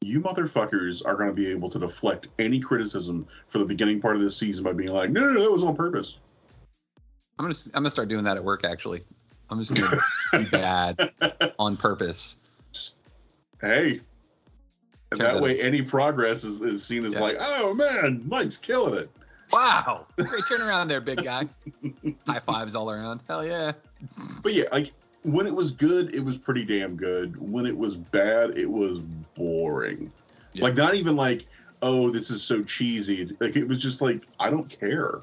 you motherfuckers are going to be able to deflect any criticism for the beginning part of this season by being like, no, no, no, that was on purpose. I'm gonna I'm gonna start doing that at work. Actually, I'm just gonna be bad on purpose. Hey. And that way, any progress is, is seen as Yeah. like, oh man, Mike's killing it. Wow, great turnaround there, big guy. High fives all around. Hell yeah. But yeah, like when it was good, it was pretty damn good. When it was bad, it was boring. Yeah. Like not even like, oh, this is so cheesy. Like it was just like, I don't care.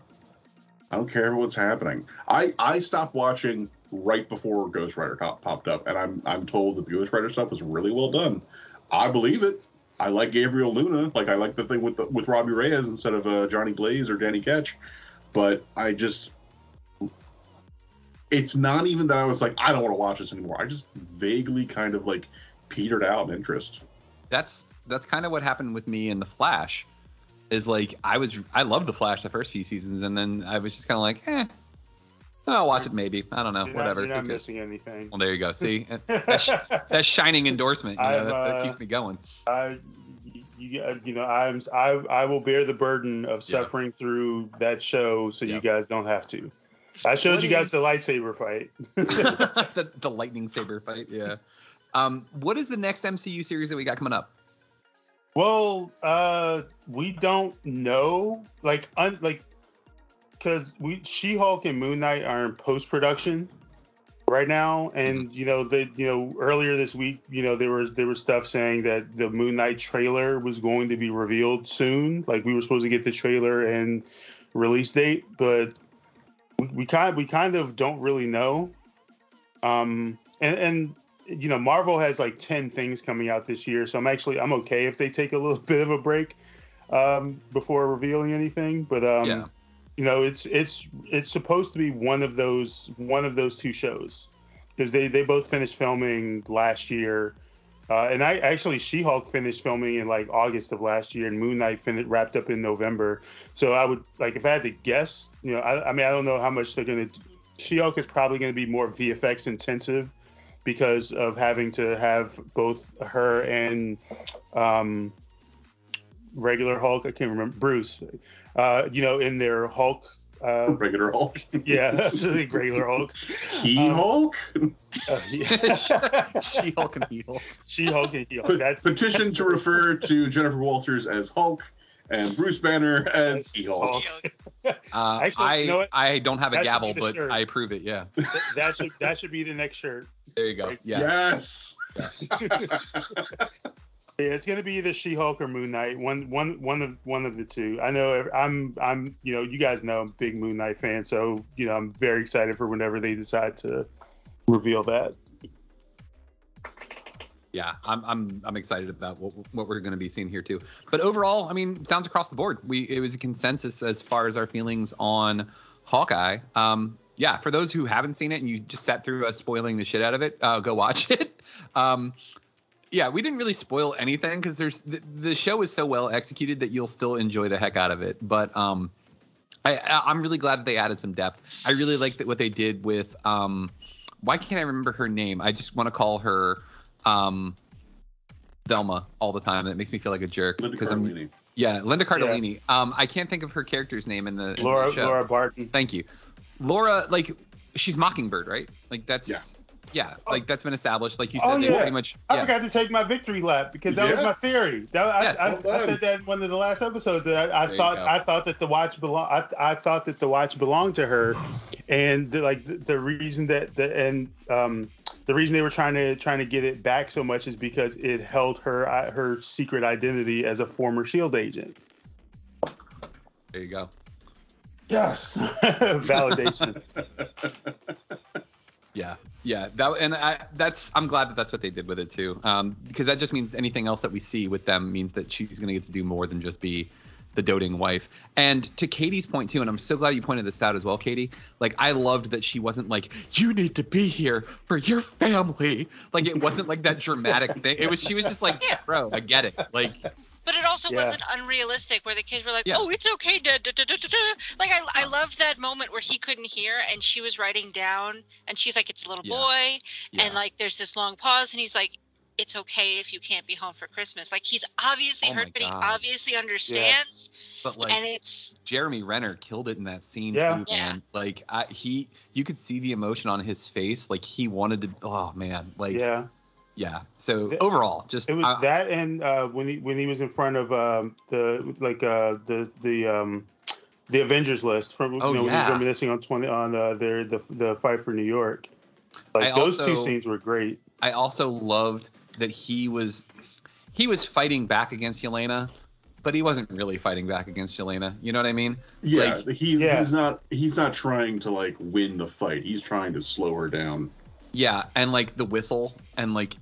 I don't care what's happening. I I stopped watching right before Ghost Rider pop- popped up, and I'm I'm told that the Ghost Rider stuff was really well done. I believe it. I like Gabriel Luna. Like I like the thing with the, with Robbie Reyes instead of uh, Johnny Blaze or Danny Ketch. But I just it's not even that I was like, I don't want to watch this anymore. I just vaguely kind of like petered out in interest. That's that's kind of what happened with me in the Flash. Is like I was I loved the Flash the first few seasons, and then I was just kind of like, eh, I'll watch it maybe. I don't know, You're whatever. Not, you're not missing anything. well, there you go. See, that, sh- that shining endorsement, you know, that, that uh, keeps me going. I, you, you know, I'm I I will bear the burden of Yeah. suffering through that show, so you guys don't have to. I showed What you guys is- the lightsaber fight. the, the lightning saber fight, yeah. Um, what is the next MCU series that we got coming up? Well, uh, we don't know, like, un, like, because we She-Hulk and Moon Knight are in post-production right now, and you know, they, you know, earlier this week, you know, there was there was stuff saying that the Moon Knight trailer was going to be revealed soon. Like, we were supposed to get the trailer and release date, but we, we kind we kind of don't really know. Um, and and you know, Marvel has like ten things coming out this year, so I'm actually I'm okay if they take a little bit of a break um, before revealing anything. But um, Yeah. You know, it's it's it's supposed to be one of those one of those two shows because they they both finished filming last year. Uh, and I actually, She-Hulk finished filming in like August of last year, and Moon Knight finished wrapped up in November. So I would like if I had to guess, you know, I, I mean, I don't know how much they're gonna. She-Hulk is probably going to be more VFX intensive because of having to have both her and um, regular Hulk. I can't remember Bruce. Uh, you know, in their Hulk. Uh, Regular Hulk. yeah, actually regular Hulk. He Hulk. Uh, yeah. She-Hulk and He-Hulk. She-Hulk and He-Hulk. That's petition to refer to Jennifer Walters as Hulk and Bruce Banner as He Hulk. Uh, Actually, I you know what? I don't have a That gavel, but shirt. I approve it. Yeah, Th- that should that should be the next shirt. there you go. Yeah, Yes. Yeah, it's gonna be either She-Hulk or Moon Knight. One, one, one of one of the two. I know. I'm, I'm. You know, you guys know I'm big Moon Knight fan, so you know I'm very excited for whenever they decide to reveal that. yeah. I'm I'm I'm excited about what what we're to be seeing here too. But overall, I mean, sounds across the board. We it was a consensus as far as our feelings on Hawkeye. Um, yeah, for those who haven't seen it and you just sat through us spoiling the shit out of it, uh, go watch it. Um, yeah, we didn't really spoil anything because there's the, the show is so well executed that you'll still enjoy the heck out of it. But um, I, I I'm really glad that they added some depth. I really like that what they did with um, why can't I remember her name? I just want to call her um, Velma all the time. That makes me feel like a jerk because I'm yeah, Linda Cardellini. Um, I can't think of her character's name in the, in the Laura, show. Laura Barton. Thank you, Laura. Like she's Mockingbird, right? Like that's Yeah. Yeah, like that's been established. Like you said, Oh, they yeah. pretty much I forgot to take my victory lap because that was my theory. That, I, Yes, I, well I said that in one of the last episodes that I, I thought. I thought that the watch belong. I, I thought that the watch belonged to her, and the, like the, the reason that the and um the reason they were trying to trying to get it back so much is because it held her uh, her secret identity as a former Shield agent. There you go. Yes, validation. Yeah, yeah. That and I that's I'm glad that that's what they did with it too. Um, because that just means anything else that we see with them means that she's gonna get to do more than just be the doting wife. And to Katie's point too, and I'm so glad you pointed this out as well, Katie. Like I loved that she wasn't like you need to be here for your family. Like it wasn't like that dramatic thing. It was she was just like, bro, I get it. Like But it also Yeah. wasn't unrealistic where the kids were like, Yeah. "Oh, it's okay." Da, da, da, da, da, da. Like I, I loved that moment where he couldn't hear and she was writing down, and she's like, "It's a little Yeah. boy," Yeah. and like there's this long pause, and he's like, "It's okay if you can't be home for Christmas." Like he's obviously Oh hurt, but he obviously understands, but like and it's Jeremy Renner killed it in that scene Yeah. too, Yeah. man. Like I, he, you could see the emotion on his face. Like he wanted to. Oh man, like yeah. Yeah. So Th- overall, just It was I- that and uh, when he when he was in front of um, the like uh, the the um, the Avengers list from Oh, you know when he was reminiscing on twenty on uh, their the the fight for New York. Like I those two scenes were great. I also loved that he was he was fighting back against Yelena, but he wasn't really fighting back against Yelena. You know what I mean? Yeah, Like, he, he's not he's not trying to like win the fight. He's trying to slow her down. Yeah, and like the whistle and like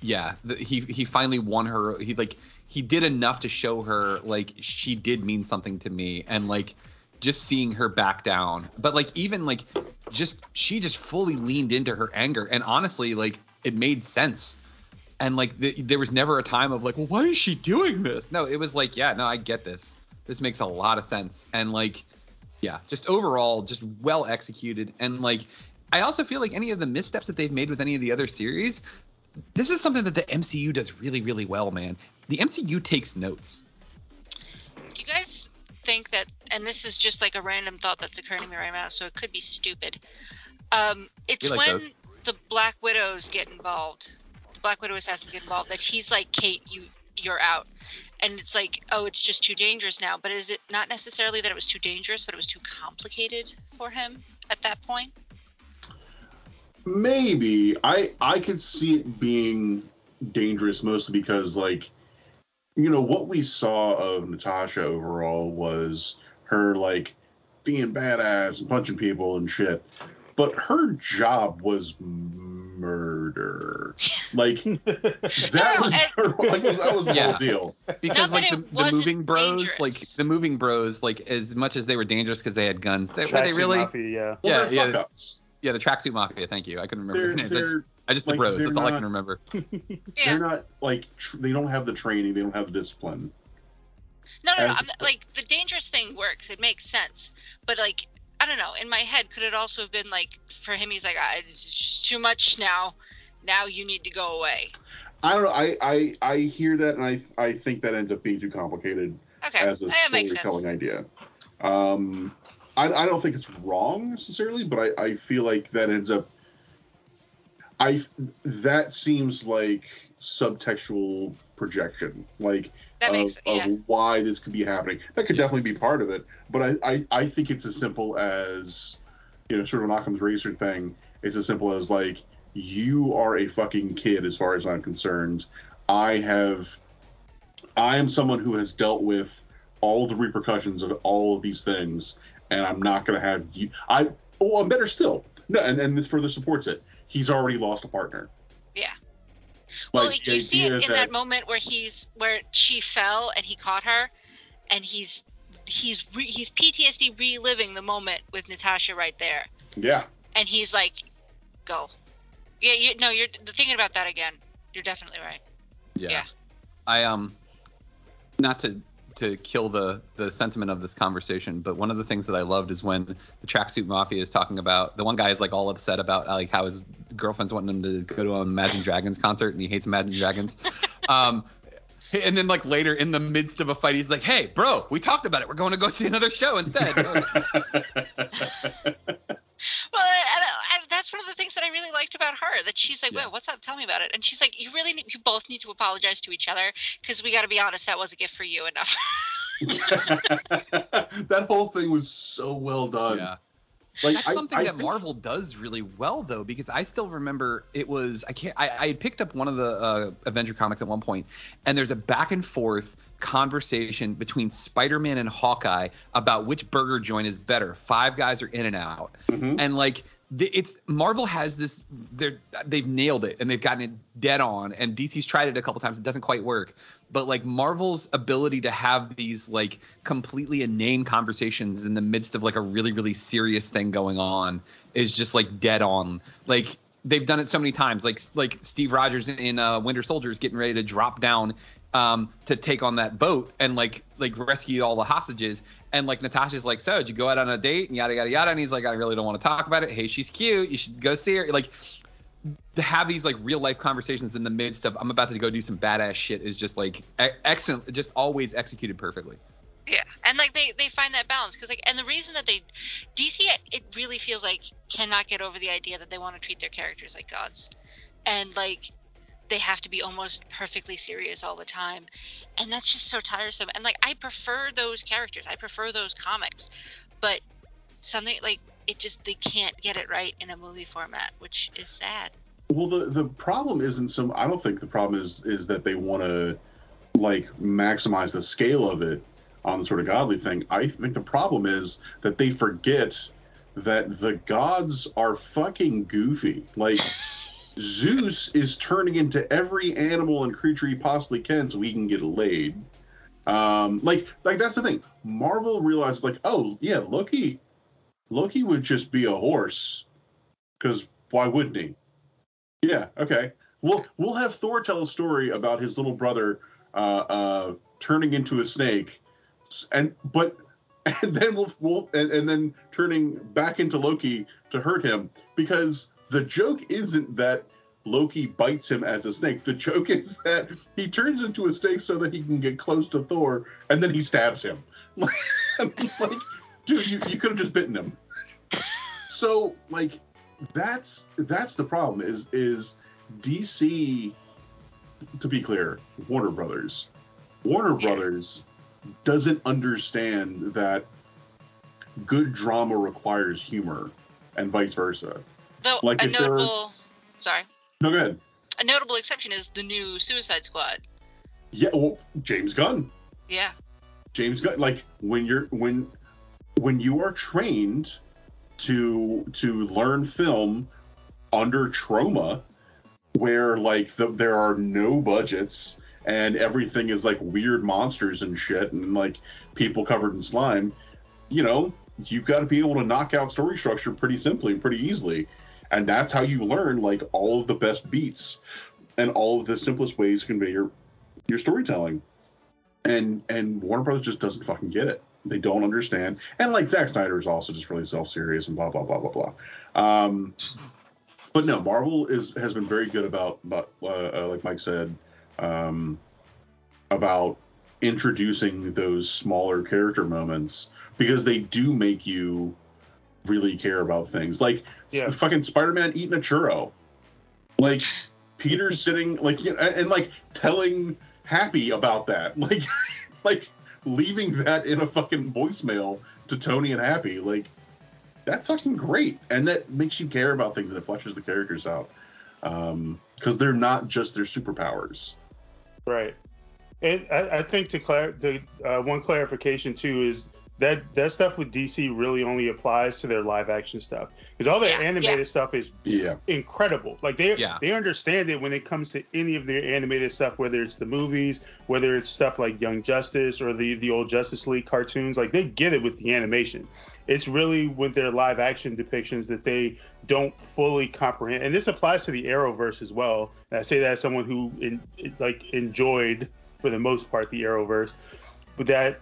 yeah, the, he he finally won her. He like he did enough to show her like she did mean something to me and like just seeing her back down. But like even like just she just fully leaned into her anger and honestly like it made sense. And like the, there was never a time of like, well, why is she doing this? No, it was like, yeah, no, I get this. This makes a lot of sense. And like yeah, just overall, just well executed. And like, I also feel like any of the missteps that they've made with any of the other series, this is something that the MCU does really, really well, man. The MCU takes notes. Do you guys think that, and this is just like a random thought that's occurring to me right now, so it could be stupid. Um, it's like when those. the Black Widows get involved, the Black Widow assassins get involved, that he's like, Kate, you you're out. And it's like, oh, it's just too dangerous now. But is it not necessarily that it was too dangerous, but it was too complicated for him at that point? Maybe I I could see it being dangerous mostly because like you know what we saw of Natasha overall was her like being badass and punching people and shit. But her job was murder. Like that was her, like that was the Yeah. whole deal. Because Not like the, the moving bros, dangerous. like the moving bros, like as much as they were dangerous because they had guns, they, were they really? Mafia, yeah. Well, Yeah, they're yeah. fuck ups. Yeah, the tracksuit mafia. Thank you. I couldn't remember their names. I just, I just the like, bros. they're That's all I can remember. Yeah. they're not like tr- they don't have the training, they don't have the discipline. No, no, no. As- I'm not, like the dangerous thing works. It makes sense. But like, I don't know. In my head, could it also have been like for him? He's like, I, it's just too much now. Now you need to go away. I don't know. I, I I hear that, and I I think that ends up being too complicated Okay, as a that makes sense. storytelling idea. Um, I I don't think it's wrong necessarily, but I I feel like that ends up. I that seems like subtextual projection, like That of, makes- yeah. of why this could be happening. That could definitely be part of it, but I I, I think it's as simple as you know, sort of an Occam's razor thing. It's as simple as like you are a fucking kid as far as I'm concerned. I have I am someone who has dealt with all the repercussions of all of these things, and I'm not gonna have you I oh I'm better still. No, and, and this further supports it. He's already lost a partner. Yeah. Well, Like, like you see it idea in that moment where he's where she fell and he caught her, and he's he's re, he's PTSD reliving the moment with Natasha right there, Yeah. and he's like, "Go." Yeah, you no, you're thinking about that again. You're definitely right. Yeah. Yeah. I um not to to kill the the sentiment of this conversation, but one of the things that I loved is when the tracksuit mafia is talking about the one guy is like all upset about like how his girlfriend's wanting him to go to an Imagine Dragons concert and he hates Imagine Dragons. um and then like later in the midst of a fight he's like, "Hey, bro, we talked about it. We're going to go see another show instead." Well, that's one of the things that I really liked about her. That she's like, "Wait, what's up? Tell me about it." And she's like, "You really, need, you both need to apologize to each other because we got to be honest. That was a gift for you enough." that whole thing was so well done. Yeah. Like That's I- something I that think- Marvel does really well, though, because I still remember it was I can't I, I had picked up one of the uh, Avenger comics at one point, and there's a back and forth conversation between Spider-Man and Hawkeye about which burger joint is better, Five Guys or In and Out, Mm-hmm. and like the- it's Marvel has this they're they've nailed it and they've gotten it dead on, and DC's tried it a couple times, it doesn't quite work, but like Marvel's ability to have these like completely inane conversations in the midst of like a really really serious thing going on is just like dead on. Like they've done it so many times. Like like Steve Rogers in uh, Winter Soldier is getting ready to drop down um, to take on that boat and like like rescue all the hostages. And like Natasha's like, so did you go out on a date and yada yada yada? And he's like, I really don't want to talk about it. Hey, she's cute. You should go see her. Like to have these like real life conversations in the midst of I'm about to go do some badass shit is just like excellent, just always executed perfectly. Yeah, and like they they find that balance because like and the reason that they DC it really feels like cannot get over the idea that they want to treat their characters like gods, and like they have to be almost perfectly serious all the time, and that's just so tiresome. And like I prefer those characters, I prefer those comics, but something like it just they can't get it right in a movie format, which is sad. Well, the the problem isn't some. I don't think the problem is is that they want to like maximize the scale of it on the sort of godly thing. I think the problem is that they forget that the gods are fucking goofy. Like Zeus is turning into every animal and creature he possibly can so he can get laid. Um, like like that's the thing. Marvel realized like, oh yeah, Loki, Loki would just be a horse, because why wouldn't he? Yeah, okay. We'll we'll have Thor tell a story about his little brother uh, uh, turning into a snake, and but and then we'll, we'll and, and then turning back into Loki to hurt him because the joke isn't that Loki bites him as a snake. The joke is that he turns into a snake so that he can get close to Thor, and then he stabs him. Like, dude, you, you could have just bitten him. So, like, that's that's the problem. Is is DC? To be clear, Warner Brothers, Warner Brothers doesn't understand that good drama requires humor, and vice versa. Though Like a if there are- notable, sorry, No, go ahead. a notable exception is the new Suicide Squad. Yeah, well, James Gunn. Yeah, James Gunn. Like when you're when when you are trained to to learn film under Troma, where like the, there are no budgets and everything is like weird monsters and shit and like people covered in slime, you know, you've got to be able to knock out story structure pretty simply, and pretty easily. And that's how you learn like all of the best beats and all of the simplest ways to convey your your storytelling. And and Warner Brothers just doesn't fucking get it. They don't understand. And like Zack Snyder is also just really self-serious and blah blah blah blah blah. Um, but no, Marvel is has been very good about, about uh, uh, like Mike said, um, about introducing those smaller character moments because they do make you really care about things. Like Yeah. fucking Spider-Man eating a churro. Like Peter's sitting like you know, and, and like telling Happy about that. Like like leaving that in a fucking voicemail to Tony and Happy. Like that's fucking great. And that makes you care about things and it fleshes the characters out. Um because they're not just their superpowers. Right. And I, I think to clar- the uh, one clarification too is that that stuff with DC really only applies to their live action stuff because all their Yeah, animated yeah. stuff is Yeah. incredible. Like they Yeah. they understand it when it comes to any of their animated stuff, whether it's the movies, whether it's stuff like Young Justice or the the old Justice League cartoons. Like they get it with the animation. It's really with their live action depictions that they don't fully comprehend. And this applies to the Arrowverse as well. And I say that as someone who in, like enjoyed for the most part the Arrowverse, but that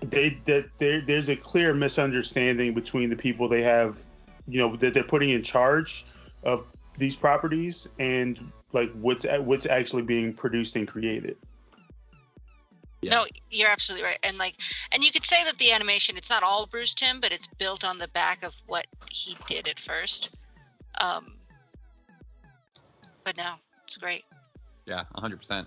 they that there there's a clear misunderstanding between the people they have, you know, that they're putting in charge of these properties and like what's what's actually being produced and created. No, you're absolutely right. And like, and you could say that the animation, it's not all Bruce Timm, but it's built on the back of what he did at first. Um, but no, it's great. Yeah, 100%.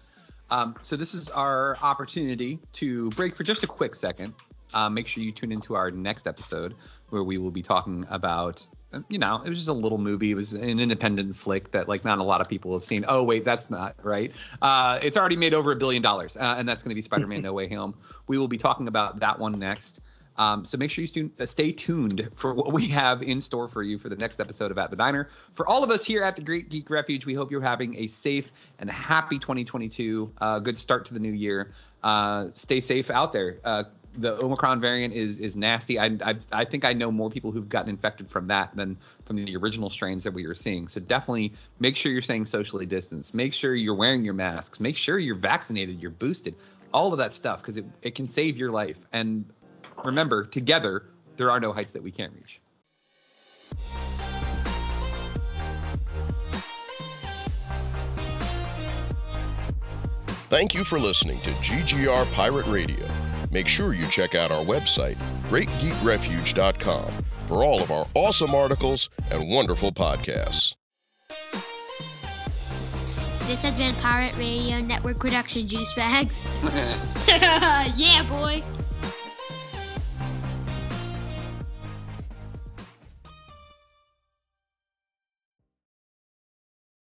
Um, so this is our opportunity to break for just a quick second. Uh, make sure you tune into our next episode where we will be talking about, uh, you know, it was just a little movie. It was an independent flick that like not a lot of people have seen. Oh wait, that's not right. Uh, it's already made over a billion dollars, uh, and that's going to be Spider-Man: No Way Home. We will be talking about that one next. Um, so make sure you stu- stay tuned for what we have in store for you for the next episode of At the Diner. For all of us here at the Great Geek Refuge, we hope you're having a safe and happy 2022. Uh, good start to the new year. Uh, stay safe out there. Uh, the Omicron variant is is nasty. I, I I think I know more people who've gotten infected from that than from the original strains that we were seeing. So definitely make sure you're staying socially distanced. Make sure you're wearing your masks. Make sure you're vaccinated. You're boosted. All of that stuff because it, it can save your life. And remember, together there are no heights that we can't reach. Thank you for listening to GGR Pirate Radio. Make sure you check out our website, greatgeekrefuge.com, for all of our awesome articles and wonderful podcasts. This has been Pirate Radio Network production, Juice Bags. yeah, boy.